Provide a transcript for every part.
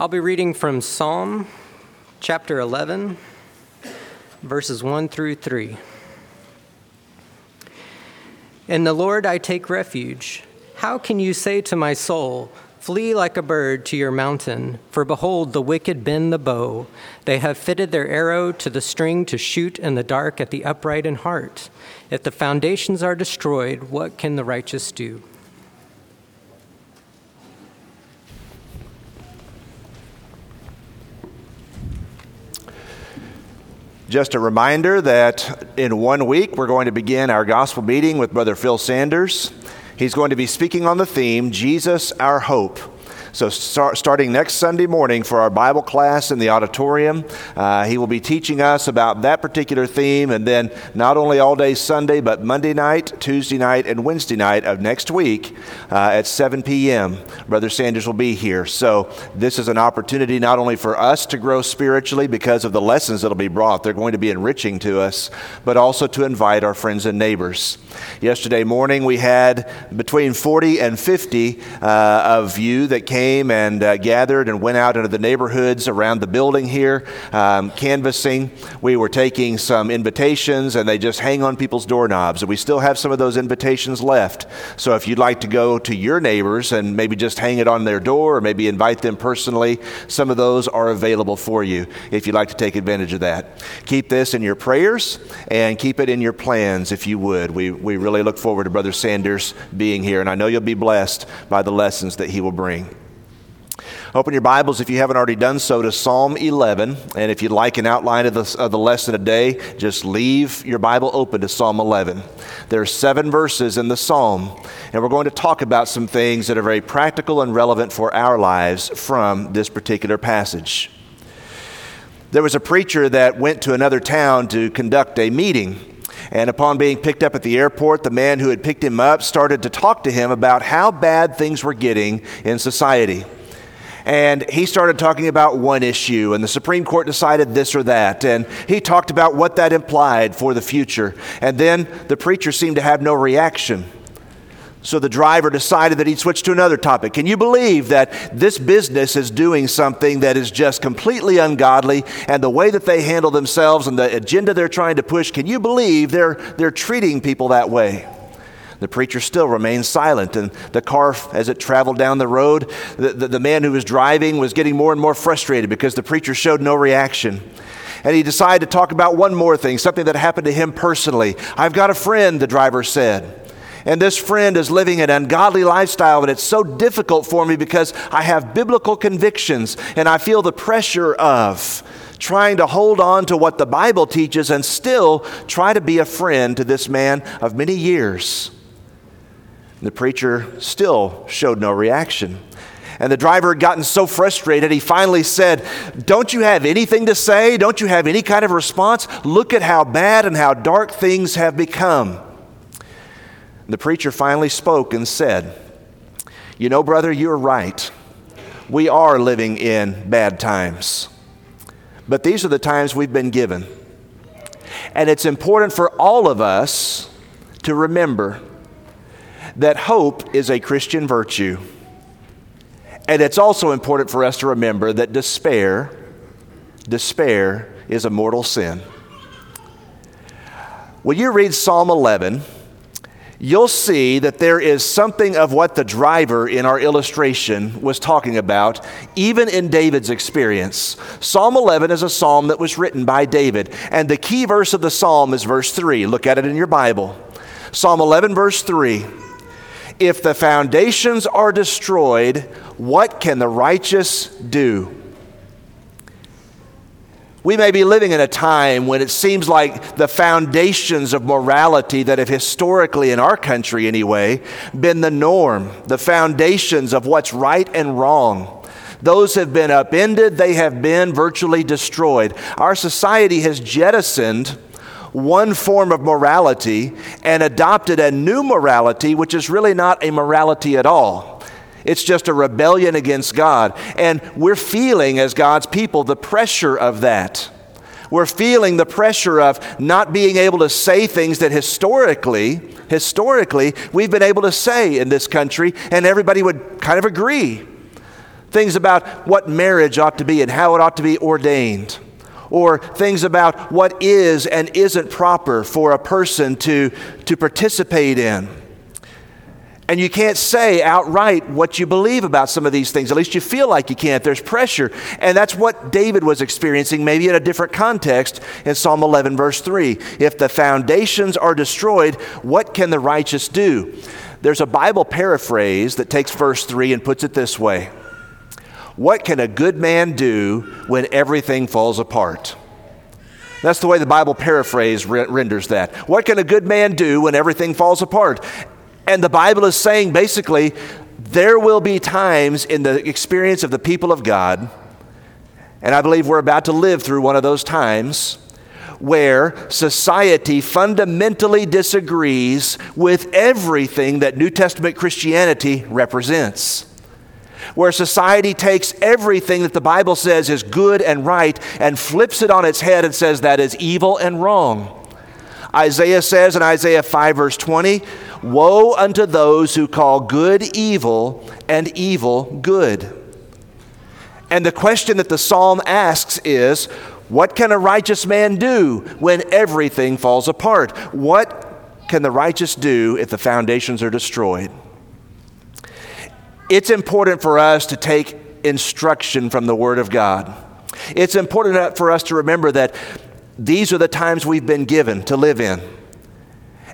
I'll be reading from Psalm chapter 11, verses 1 through 3. In the Lord I take refuge. How can you say to my soul, Flee like a bird to your mountain? For behold, the wicked bend the bow. They have fitted their arrow to the string to shoot in the dark at the upright in heart. If the foundations are destroyed, what can the righteous do? Just a reminder that in one week we're going to begin our gospel meeting with Brother Phil Sanders. He's going to be speaking on the theme Jesus, our hope. So, start, starting next Sunday morning for our Bible class in the auditorium, uh, he will be teaching us about that particular theme. And then, not only all day Sunday, but Monday night, Tuesday night, and Wednesday night of next week uh, at 7 p.m., Brother Sanders will be here. So, this is an opportunity not only for us to grow spiritually because of the lessons that will be brought, they're going to be enriching to us, but also to invite our friends and neighbors. Yesterday morning, we had between 40 and 50 uh, of you that came came and uh, gathered and went out into the neighborhoods around the building here, um, canvassing. We were taking some invitations, and they just hang on people's doorknobs. And we still have some of those invitations left. So if you'd like to go to your neighbors and maybe just hang it on their door or maybe invite them personally, some of those are available for you if you'd like to take advantage of that. Keep this in your prayers and keep it in your plans if you would. We, we really look forward to Brother Sanders being here, and I know you'll be blessed by the lessons that he will bring. Open your Bibles, if you haven't already done so, to Psalm 11. And if you'd like an outline of the, of the lesson today, just leave your Bible open to Psalm 11. There are seven verses in the psalm, and we're going to talk about some things that are very practical and relevant for our lives from this particular passage. There was a preacher that went to another town to conduct a meeting. And upon being picked up at the airport, the man who had picked him up started to talk to him about how bad things were getting in society. And he started talking about one issue, and the Supreme Court decided this or that. And he talked about what that implied for the future. And then the preacher seemed to have no reaction. So the driver decided that he'd switch to another topic. Can you believe that this business is doing something that is just completely ungodly and the way that they handle themselves and the agenda they're trying to push, can you believe they're, they're treating people that way? The preacher still remained silent, and the car, as it traveled down the road, the, the, the, man who was driving was getting more and more frustrated because the preacher showed no reaction. And he decided to talk about one more thing, something that happened to him personally. I've got a friend, the driver said. And this friend is living an ungodly lifestyle, and it's so difficult for me because I have biblical convictions and I feel the pressure of trying to hold on to what the Bible teaches and still try to be a friend to this man of many years. The preacher still showed no reaction. And the driver had gotten so frustrated, he finally said, Don't you have anything to say? Don't you have any kind of response? Look at how bad and how dark things have become. The preacher finally spoke and said, You know, brother, you're right. We are living in bad times. But these are the times we've been given. And it's important for all of us to remember that hope is a Christian virtue. And it's also important for us to remember that despair, despair is a mortal sin. When you read Psalm 11, you'll see that there is something of what the driver in our illustration was talking about, even in David's experience. Psalm 11 is a psalm that was written by David, and the key verse of the psalm is verse 3. Look at it in your Bible. Psalm 11, verse 3. If the foundations are destroyed, what can the righteous do? We may be living in a time when it seems like the foundations of morality that have historically, in our country anyway, been the norm, the foundations of what's right and wrong. Those have been upended, they have been virtually destroyed. Our society has jettisoned one form of morality and adopted a new morality, which is really not a morality at all. It's just a rebellion against God. And we're feeling, as God's people, the pressure of that. We're feeling the pressure of not being able to say things that historically, historically, we've been able to say in this country, and everybody would kind of agree. things about what marriage ought to be and how it ought to be ordained, or things about what is and isn't proper for a person to, to participate in. And you can't say outright what you believe about some of these things. At least you feel like you can't. There's pressure. And that's what David was experiencing, maybe in a different context in Psalm 11, verse 3. If the foundations are destroyed, what can the righteous do? There's a Bible paraphrase that takes verse 3 and puts it this way What can a good man do when everything falls apart? That's the way the Bible paraphrase renders that. What can a good man do when everything falls apart? And the Bible is saying basically, there will be times in the experience of the people of God, and I believe we're about to live through one of those times, where society fundamentally disagrees with everything that New Testament Christianity represents. Where society takes everything that the Bible says is good and right and flips it on its head and says that is evil and wrong. Isaiah says in Isaiah 5, verse 20, Woe unto those who call good evil and evil good. And the question that the psalm asks is what can a righteous man do when everything falls apart? What can the righteous do if the foundations are destroyed? It's important for us to take instruction from the Word of God. It's important for us to remember that these are the times we've been given to live in.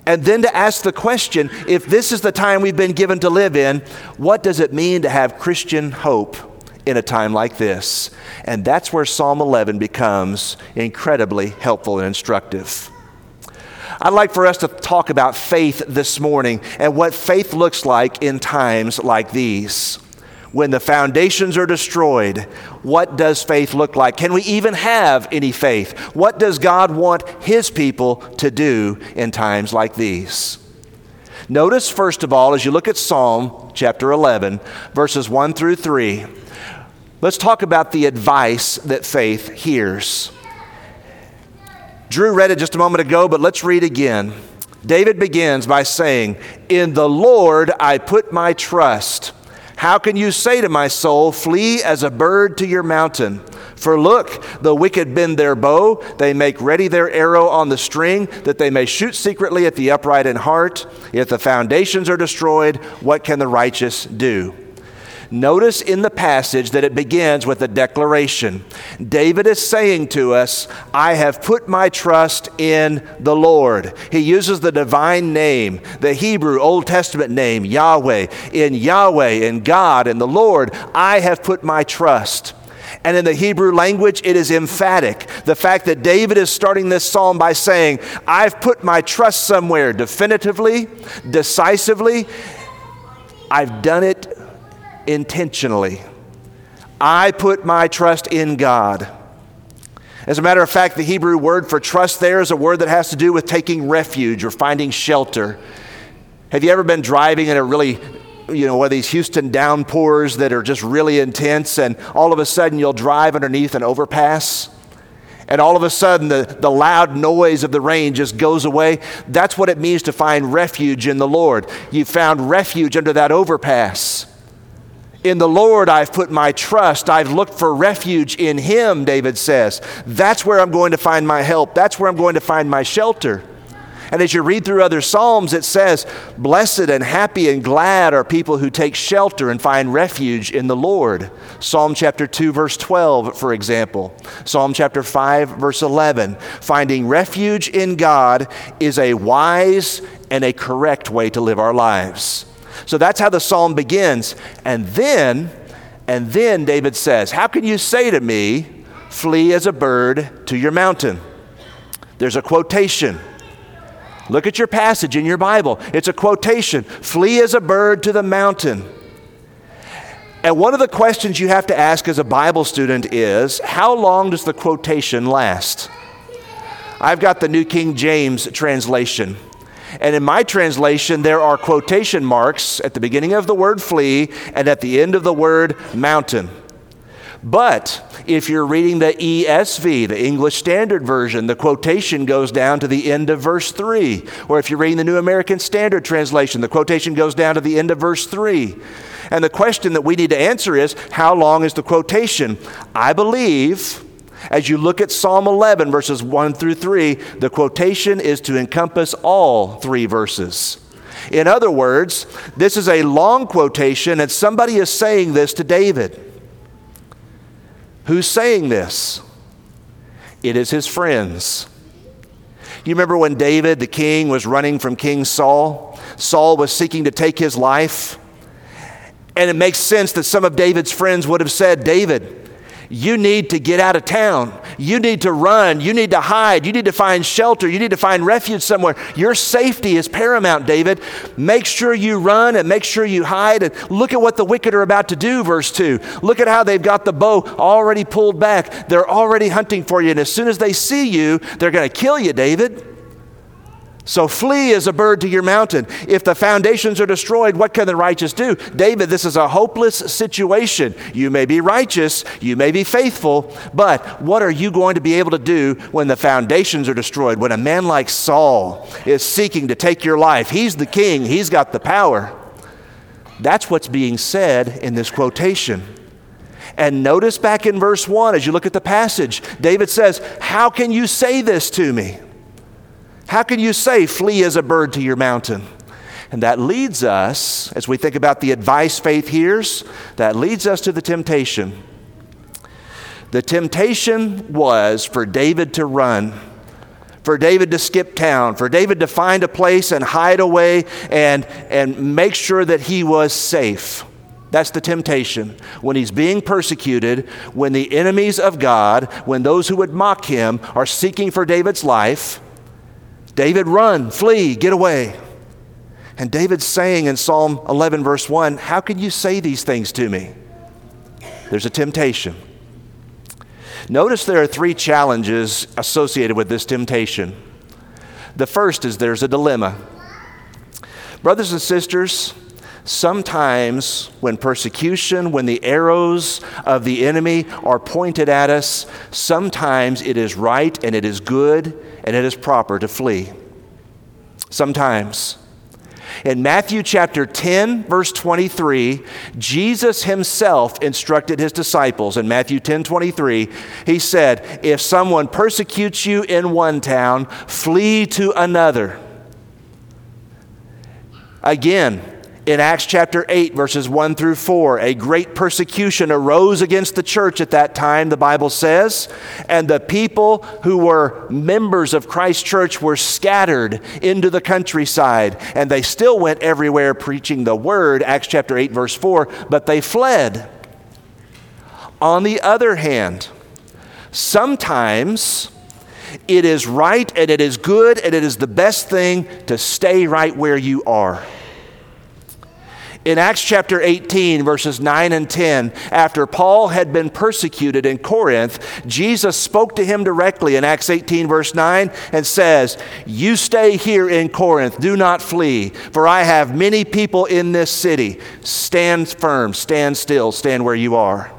And then to ask the question if this is the time we've been given to live in, what does it mean to have Christian hope in a time like this? And that's where Psalm 11 becomes incredibly helpful and instructive. I'd like for us to talk about faith this morning and what faith looks like in times like these when the foundations are destroyed, what does faith look like? Can we even have any faith? What does God want His people to do in times like these? Notice, first of all, as you look at Psalm chapter 11, verses 1 through 3, let's talk about the advice that faith hears. Drew read it just a moment ago, but let's read again. David begins by saying, In the Lord I put my trust. How can you say to my soul, Flee as a bird to your mountain? For look, the wicked bend their bow, they make ready their arrow on the string, that they may shoot secretly at the upright in heart. If the foundations are destroyed, what can the righteous do? Notice in the passage that it begins with a declaration. David is saying to us, I have put my trust in the Lord. He uses the divine name, the Hebrew Old Testament name, Yahweh. In Yahweh, in God, in the Lord, I have put my trust. And in the Hebrew language, it is emphatic. The fact that David is starting this psalm by saying, I've put my trust somewhere definitively, decisively. I've done it intentionally. I put my trust in God. As a matter of fact, the Hebrew word for trust there is a word that has to do with taking refuge or finding shelter. Have you ever been driving in a really, you know, one of these Houston downpours that are just really intense, and all of a sudden you'll drive underneath an overpass? And all of a sudden, the, the loud noise of the rain just goes away. That's what it means to find refuge in the Lord. You found refuge under that overpass. In the Lord I've put my trust. I've looked for refuge in Him, David says. That's where I'm going to find my help. That's where I'm going to find my shelter. And as you read through other Psalms, it says, Blessed and happy and glad are people who take shelter and find refuge in the Lord. Psalm chapter 2, verse 12, for example. Psalm chapter 5, verse 11. Finding refuge in God is a wise and a correct way to live our lives. So that's how the psalm begins. And then, and then David says, How can you say to me, flee as a bird to your mountain? There's a quotation. Look at your passage in your Bible. It's a quotation Flee as a bird to the mountain. And one of the questions you have to ask as a Bible student is how long does the quotation last? I've got the New King James translation. And in my translation, there are quotation marks at the beginning of the word flee and at the end of the word mountain. But if you're reading the ESV, the English Standard Version, the quotation goes down to the end of verse 3. Or if you're reading the New American Standard Translation, the quotation goes down to the end of verse 3. And the question that we need to answer is how long is the quotation? I believe, as you look at Psalm 11, verses 1 through 3, the quotation is to encompass all three verses. In other words, this is a long quotation, and somebody is saying this to David. Who's saying this? It is his friends. You remember when David, the king, was running from King Saul? Saul was seeking to take his life. And it makes sense that some of David's friends would have said, David, you need to get out of town. You need to run. You need to hide. You need to find shelter. You need to find refuge somewhere. Your safety is paramount, David. Make sure you run and make sure you hide. And look at what the wicked are about to do, verse 2. Look at how they've got the bow already pulled back. They're already hunting for you. And as soon as they see you, they're going to kill you, David. So flee as a bird to your mountain. If the foundations are destroyed, what can the righteous do? David, this is a hopeless situation. You may be righteous, you may be faithful, but what are you going to be able to do when the foundations are destroyed? When a man like Saul is seeking to take your life, he's the king, he's got the power. That's what's being said in this quotation. And notice back in verse 1, as you look at the passage, David says, How can you say this to me? How can you say, flee as a bird to your mountain? And that leads us, as we think about the advice faith hears, that leads us to the temptation. The temptation was for David to run, for David to skip town, for David to find a place and hide away and, and make sure that he was safe. That's the temptation. When he's being persecuted, when the enemies of God, when those who would mock him are seeking for David's life, David, run, flee, get away. And David's saying in Psalm 11, verse 1, How can you say these things to me? There's a temptation. Notice there are three challenges associated with this temptation. The first is there's a dilemma. Brothers and sisters, sometimes when persecution, when the arrows of the enemy are pointed at us, sometimes it is right and it is good and it is proper to flee. Sometimes. In Matthew chapter 10, verse 23, Jesus himself instructed his disciples. In Matthew 10 23, he said, If someone persecutes you in one town, flee to another. Again, in Acts chapter 8, verses 1 through 4, a great persecution arose against the church at that time, the Bible says, and the people who were members of Christ's church were scattered into the countryside, and they still went everywhere preaching the word, Acts chapter 8, verse 4, but they fled. On the other hand, sometimes it is right and it is good and it is the best thing to stay right where you are. In Acts chapter 18, verses 9 and 10, after Paul had been persecuted in Corinth, Jesus spoke to him directly in Acts 18, verse 9, and says, You stay here in Corinth, do not flee, for I have many people in this city. Stand firm, stand still, stand where you are.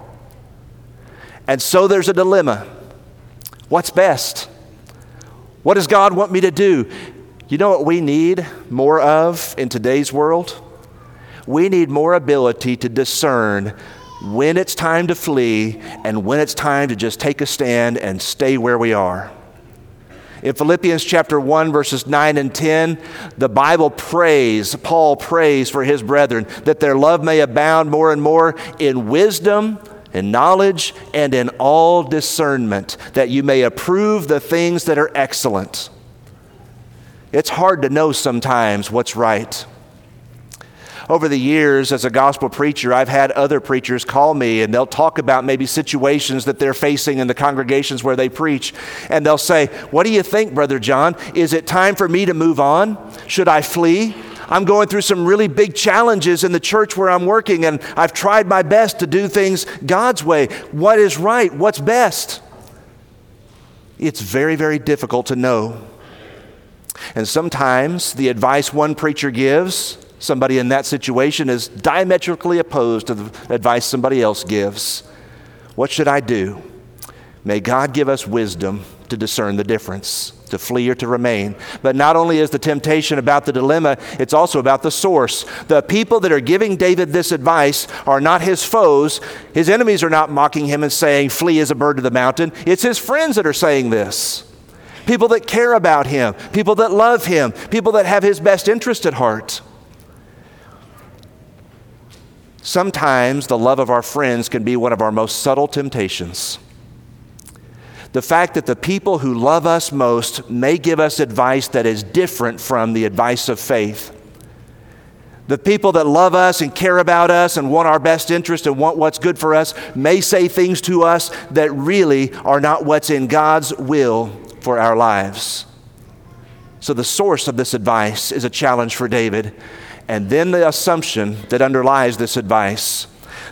And so there's a dilemma. What's best? What does God want me to do? You know what we need more of in today's world? We need more ability to discern when it's time to flee and when it's time to just take a stand and stay where we are. In Philippians chapter 1, verses 9 and 10, the Bible prays, Paul prays for his brethren that their love may abound more and more in wisdom, in knowledge, and in all discernment, that you may approve the things that are excellent. It's hard to know sometimes what's right. Over the years, as a gospel preacher, I've had other preachers call me and they'll talk about maybe situations that they're facing in the congregations where they preach. And they'll say, What do you think, Brother John? Is it time for me to move on? Should I flee? I'm going through some really big challenges in the church where I'm working, and I've tried my best to do things God's way. What is right? What's best? It's very, very difficult to know. And sometimes the advice one preacher gives somebody in that situation is diametrically opposed to the advice somebody else gives. What should I do? May God give us wisdom to discern the difference, to flee or to remain. But not only is the temptation about the dilemma, it's also about the source. The people that are giving David this advice are not his foes. His enemies are not mocking him and saying, Flee as a bird to the mountain. It's his friends that are saying this. People that care about him, people that love him, people that have his best interest at heart. Sometimes the love of our friends can be one of our most subtle temptations the fact that the people who love us most may give us advice that is different from the advice of faith. The people that love us and care about us and want our best interest and want what's good for us may say things to us that really are not what's in God's will for our lives. So, the source of this advice is a challenge for David. And then the assumption that underlies this advice.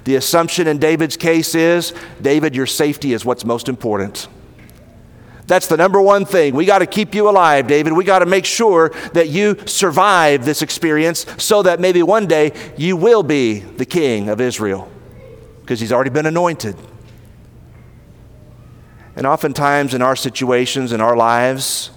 The assumption in David's case is David, your safety is what's most important. That's the number one thing. We got to keep you alive, David. We got to make sure that you survive this experience so that maybe one day you will be the king of Israel because he's already been anointed. And oftentimes in our situations, in our lives,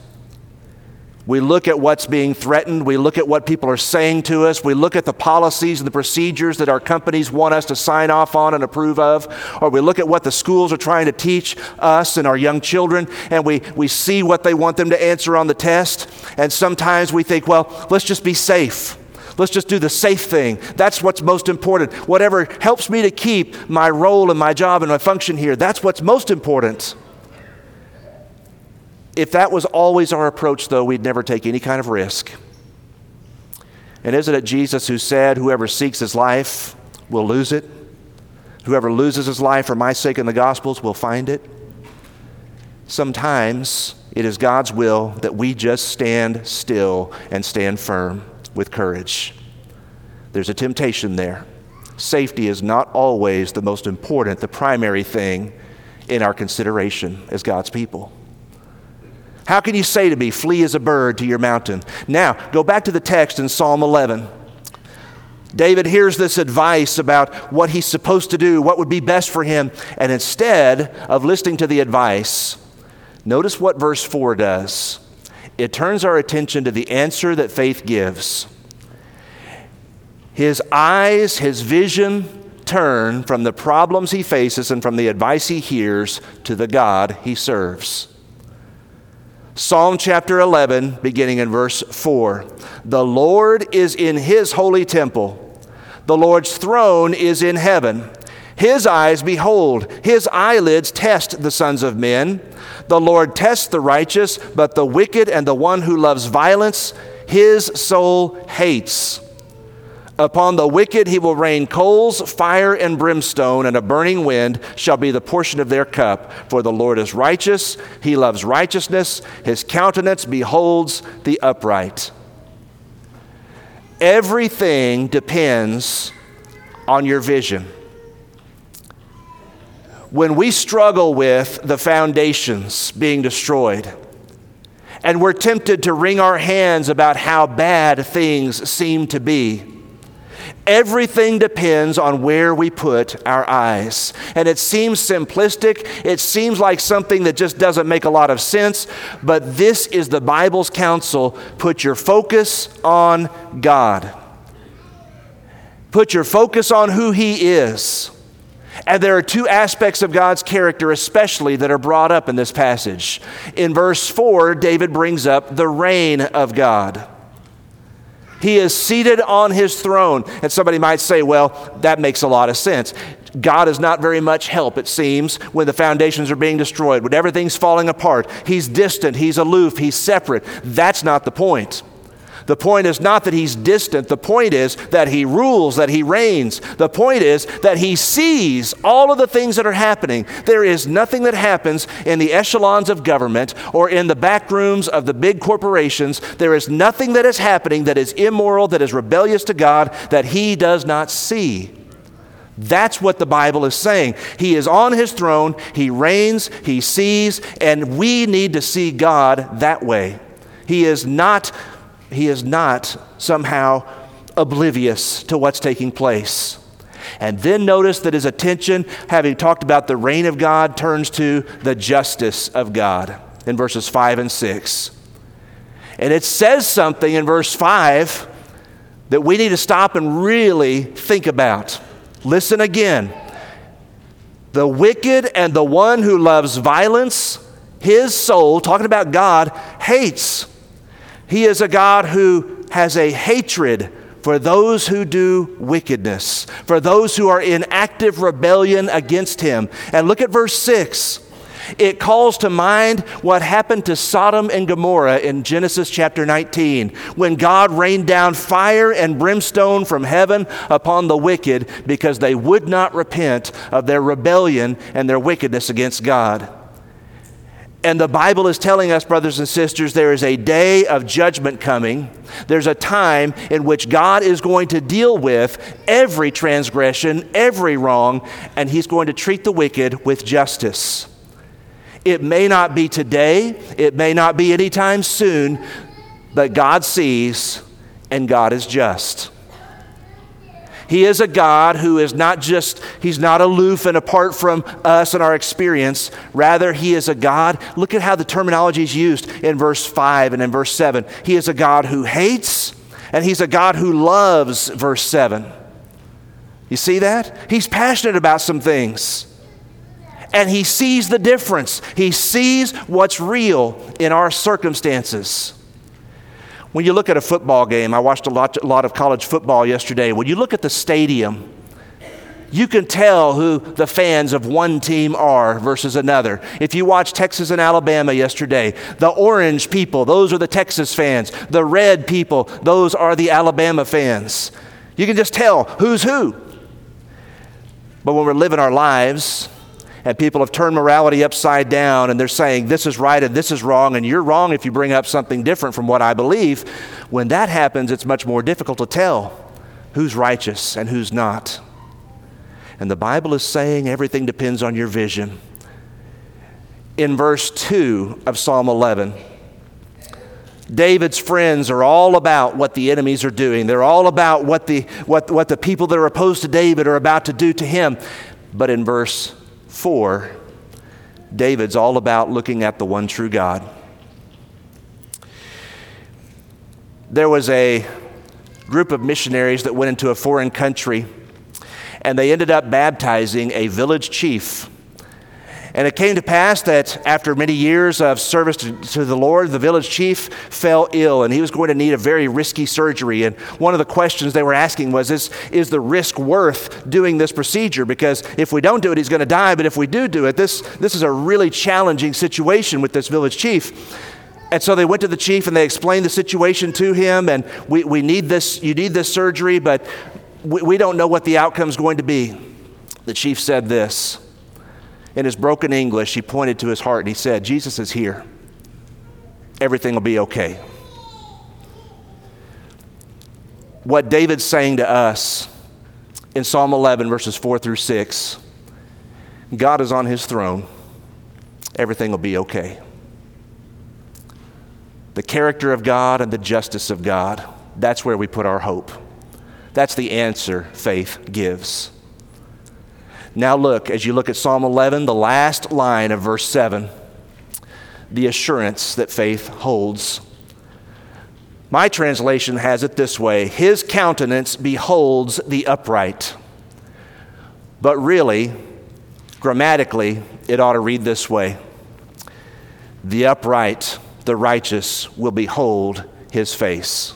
we look at what's being threatened. We look at what people are saying to us. We look at the policies and the procedures that our companies want us to sign off on and approve of. Or we look at what the schools are trying to teach us and our young children, and we, we see what they want them to answer on the test. And sometimes we think, well, let's just be safe. Let's just do the safe thing. That's what's most important. Whatever helps me to keep my role and my job and my function here, that's what's most important. If that was always our approach, though, we'd never take any kind of risk. And isn't it Jesus who said, Whoever seeks his life will lose it? Whoever loses his life for my sake in the Gospels will find it? Sometimes it is God's will that we just stand still and stand firm with courage. There's a temptation there. Safety is not always the most important, the primary thing in our consideration as God's people. How can you say to me, Flee as a bird to your mountain? Now, go back to the text in Psalm 11. David hears this advice about what he's supposed to do, what would be best for him, and instead of listening to the advice, notice what verse 4 does. It turns our attention to the answer that faith gives. His eyes, his vision turn from the problems he faces and from the advice he hears to the God he serves. Psalm chapter 11, beginning in verse 4. The Lord is in his holy temple, the Lord's throne is in heaven. His eyes behold, his eyelids test the sons of men. The Lord tests the righteous, but the wicked and the one who loves violence, his soul hates. Upon the wicked he will rain coals, fire, and brimstone, and a burning wind shall be the portion of their cup. For the Lord is righteous, he loves righteousness, his countenance beholds the upright. Everything depends on your vision. When we struggle with the foundations being destroyed, and we're tempted to wring our hands about how bad things seem to be, Everything depends on where we put our eyes. And it seems simplistic. It seems like something that just doesn't make a lot of sense. But this is the Bible's counsel. Put your focus on God. Put your focus on who He is. And there are two aspects of God's character, especially, that are brought up in this passage. In verse 4, David brings up the reign of God. He is seated on his throne. And somebody might say, well, that makes a lot of sense. God is not very much help, it seems, when the foundations are being destroyed, when everything's falling apart. He's distant, he's aloof, he's separate. That's not the point. The point is not that he's distant. The point is that he rules, that he reigns. The point is that he sees all of the things that are happening. There is nothing that happens in the echelons of government or in the back rooms of the big corporations. There is nothing that is happening that is immoral, that is rebellious to God, that he does not see. That's what the Bible is saying. He is on his throne, he reigns, he sees, and we need to see God that way. He is not he is not somehow oblivious to what's taking place. And then notice that his attention, having talked about the reign of God, turns to the justice of God. in verses 5 and 6. And it says something in verse 5 that we need to stop and really think about. Listen again. The wicked and the one who loves violence, his soul, talking about God, hates. He is a God who has a hatred for those who do wickedness, for those who are in active rebellion against him. And look at verse 6. It calls to mind what happened to Sodom and Gomorrah in Genesis chapter 19, when God rained down fire and brimstone from heaven upon the wicked because they would not repent of their rebellion and their wickedness against God. And the Bible is telling us, brothers and sisters, there is a day of judgment coming. There's a time in which God is going to deal with every transgression, every wrong, and He's going to treat the wicked with justice. It may not be today, it may not be anytime soon, but God sees and God is just. He is a God who is not just, He's not aloof and apart from us and our experience. Rather, He is a God. Look at how the terminology is used in verse 5 and in verse 7. He is a God who hates, and He's a God who loves, verse 7. You see that? He's passionate about some things. And he sees the difference. He sees what's real in our circumstances. When you look at a football game, I watched a lot, a lot of college football yesterday. When you look at the stadium, you can tell who the fans of one team are versus another. If you watch Texas and Alabama yesterday, the orange people, those are the Texas fans. The red people, those are the Alabama fans. You can just tell who's who. But when we're living our lives, and people have turned morality upside down and they're saying this is right and this is wrong and you're wrong if you bring up something different from what I believe, when that happens, it's much more difficult to tell who's righteous and who's not. And the Bible is saying everything depends on your vision. In verse 2 of Psalm 11, David's friends are all about what the enemies are doing. They're all about what the, what, what the people that are opposed to David are about to do to him. But in verse 4, David's all about looking at the one true God. There was a group of missionaries that went into a foreign country, and they ended up baptizing a village chief and it came to pass that after many years of service to, to, the Lord, the village chief fell ill and he was going to need a very risky surgery. And one of the questions they were asking was Is, is the risk worth doing this procedure? Because if we don't do it, he's going to die. But if we do do it, this, this is a really challenging situation with this village chief. And so they went to the chief and they explained the situation to him. And we, we need this, you need this surgery, but we, we don't know what the outcome is going to be. The chief said this in his broken English, he pointed to his heart and he said, Jesus is here. Everything will be okay. What David's saying to us in Psalm 11, verses 4 through 6 God is on his throne. Everything will be okay. The character of God and the justice of God, that's where we put our hope. That's the answer faith gives. Now, look, as you look at Psalm 11, the last line of verse 7, the assurance that faith holds. My translation has it this way His countenance beholds the upright. But really, grammatically, it ought to read this way The upright, the righteous, will behold his face.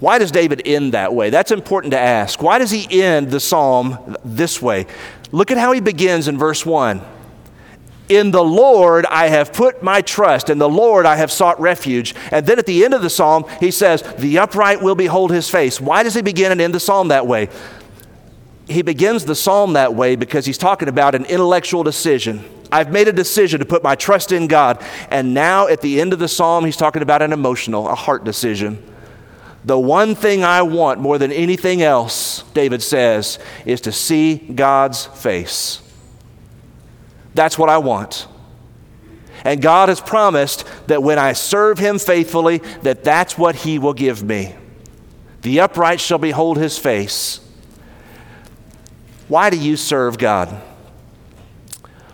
Why does David end that way? That's important to ask. Why does he end the psalm this way? Look at how he begins in verse 1. In the Lord I have put my trust, in the Lord I have sought refuge. And then at the end of the psalm, he says, The upright will behold his face. Why does he begin and end the psalm that way? He begins the psalm that way because he's talking about an intellectual decision. I've made a decision to put my trust in God. And now at the end of the psalm, he's talking about an emotional, a heart decision. The one thing I want more than anything else, David says, is to see God's face. That's what I want. And God has promised that when I serve him faithfully, that that's what he will give me. The upright shall behold his face. Why do you serve God?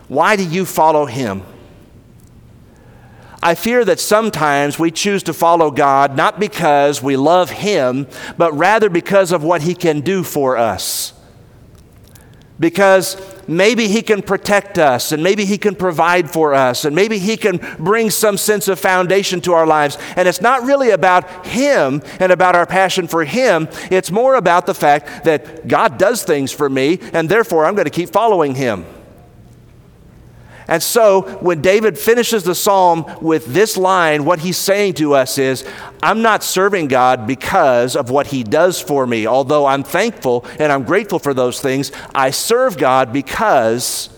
Why do you follow him? I fear that sometimes we choose to follow God not because we love him, but rather because of what he can do for us. Because maybe he can protect us, and maybe he can provide for us, and maybe he can bring some sense of foundation to our lives. And it's not really about him and about our passion for him, it's more about the fact that God does things for me, and therefore I'm going to keep following him. And so when David finishes the psalm with this line, what he's saying to us is, I'm not serving God because of what he does for me. Although I'm thankful and I'm grateful for those things, I serve God because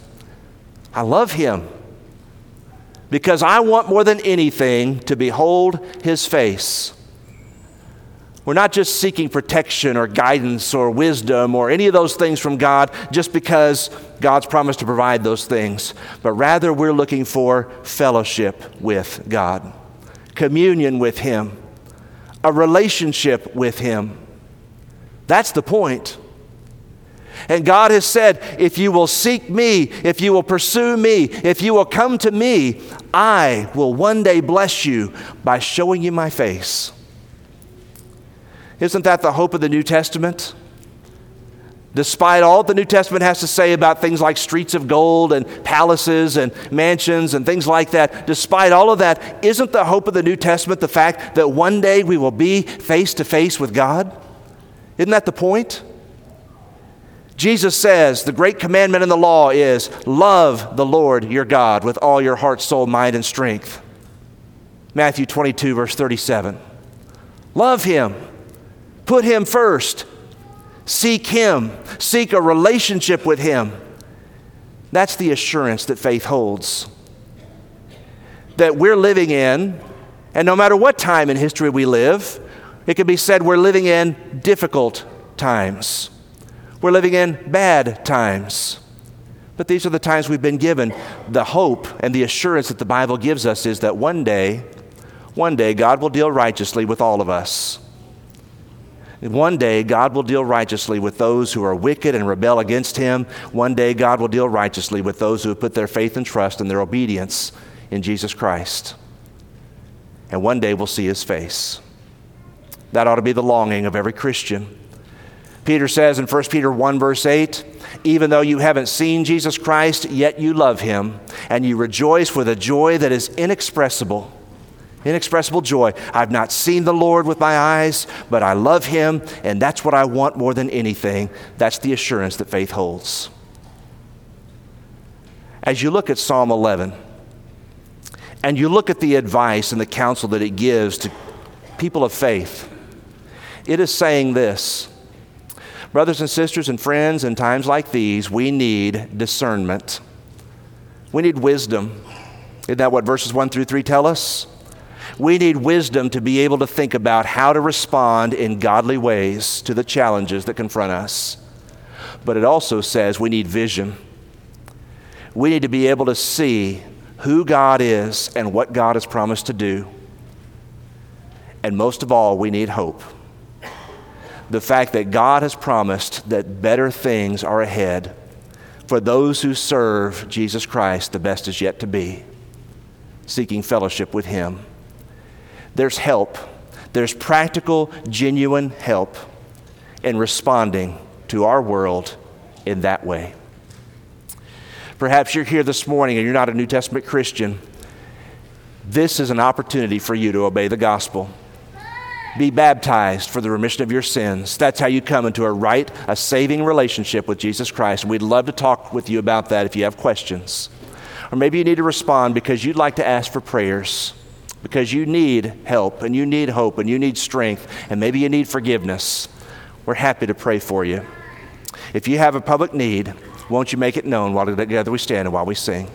I love him. Because I want more than anything to behold his face. We're not just seeking protection or guidance or wisdom or any of those things from God just because God's promised to provide those things, but rather we're looking for fellowship with God, communion with Him, a relationship with Him. That's the point. And God has said, if you will seek me, if you will pursue me, if you will come to me, I will one day bless you by showing you my face. Isn't that the hope of the New Testament? Despite all the New Testament has to say about things like streets of gold and palaces and mansions and things like that, despite all of that, isn't the hope of the New Testament the fact that one day we will be face to face with God? Isn't that the point? Jesus says the great commandment in the law is love the Lord your God with all your heart, soul, mind, and strength. Matthew 22, verse 37. Love him. Put Him first. Seek Him. Seek a relationship with Him. That's the assurance that faith holds. That we're living in, and no matter what time in history we live, it can be said we're living in difficult times. We're living in bad times. But these are the times we've been given. The hope and the assurance that the Bible gives us is that one day, one day, God will deal righteously with all of us. One day, God will deal righteously with those who are wicked and rebel against Him. One day, God will deal righteously with those who have put their faith and trust and their obedience in Jesus Christ. And one day, we'll see His face. That ought to be the longing of every Christian. Peter says in 1 Peter 1, verse 8, even though you haven't seen Jesus Christ, yet you love him, and you rejoice with a joy that is inexpressible Inexpressible joy. I've not seen the Lord with my eyes, but I love him, and that's what I want more than anything. That's the assurance that faith holds. As you look at Psalm 11, and you look at the advice and the counsel that it gives to people of faith, it is saying this Brothers and sisters and friends, in times like these, we need discernment. We need wisdom. Isn't that what verses 1 through 3 tell us? We need wisdom to be able to think about how to respond in godly ways to the challenges that confront us. But it also says we need vision. We need to be able to see who God is and what God has promised to do. And most of all, we need hope. The fact that God has promised that better things are ahead for those who serve Jesus Christ, the best is yet to be, seeking fellowship with Him there's help. There's practical, genuine help in responding to our world in that way. Perhaps you're here this morning and you're not a New Testament Christian. This is an opportunity for you to obey the gospel. Be baptized for the remission of your sins. That's how you come into a right, a saving relationship with Jesus Christ. And we'd love to talk with you about that if you have questions. Or maybe you need to respond because you'd like to ask for prayers because you need help and you need hope and you need strength and maybe you need forgiveness, we're happy to pray for you. If you have a public need, won't you make it known while together we stand and while we sing?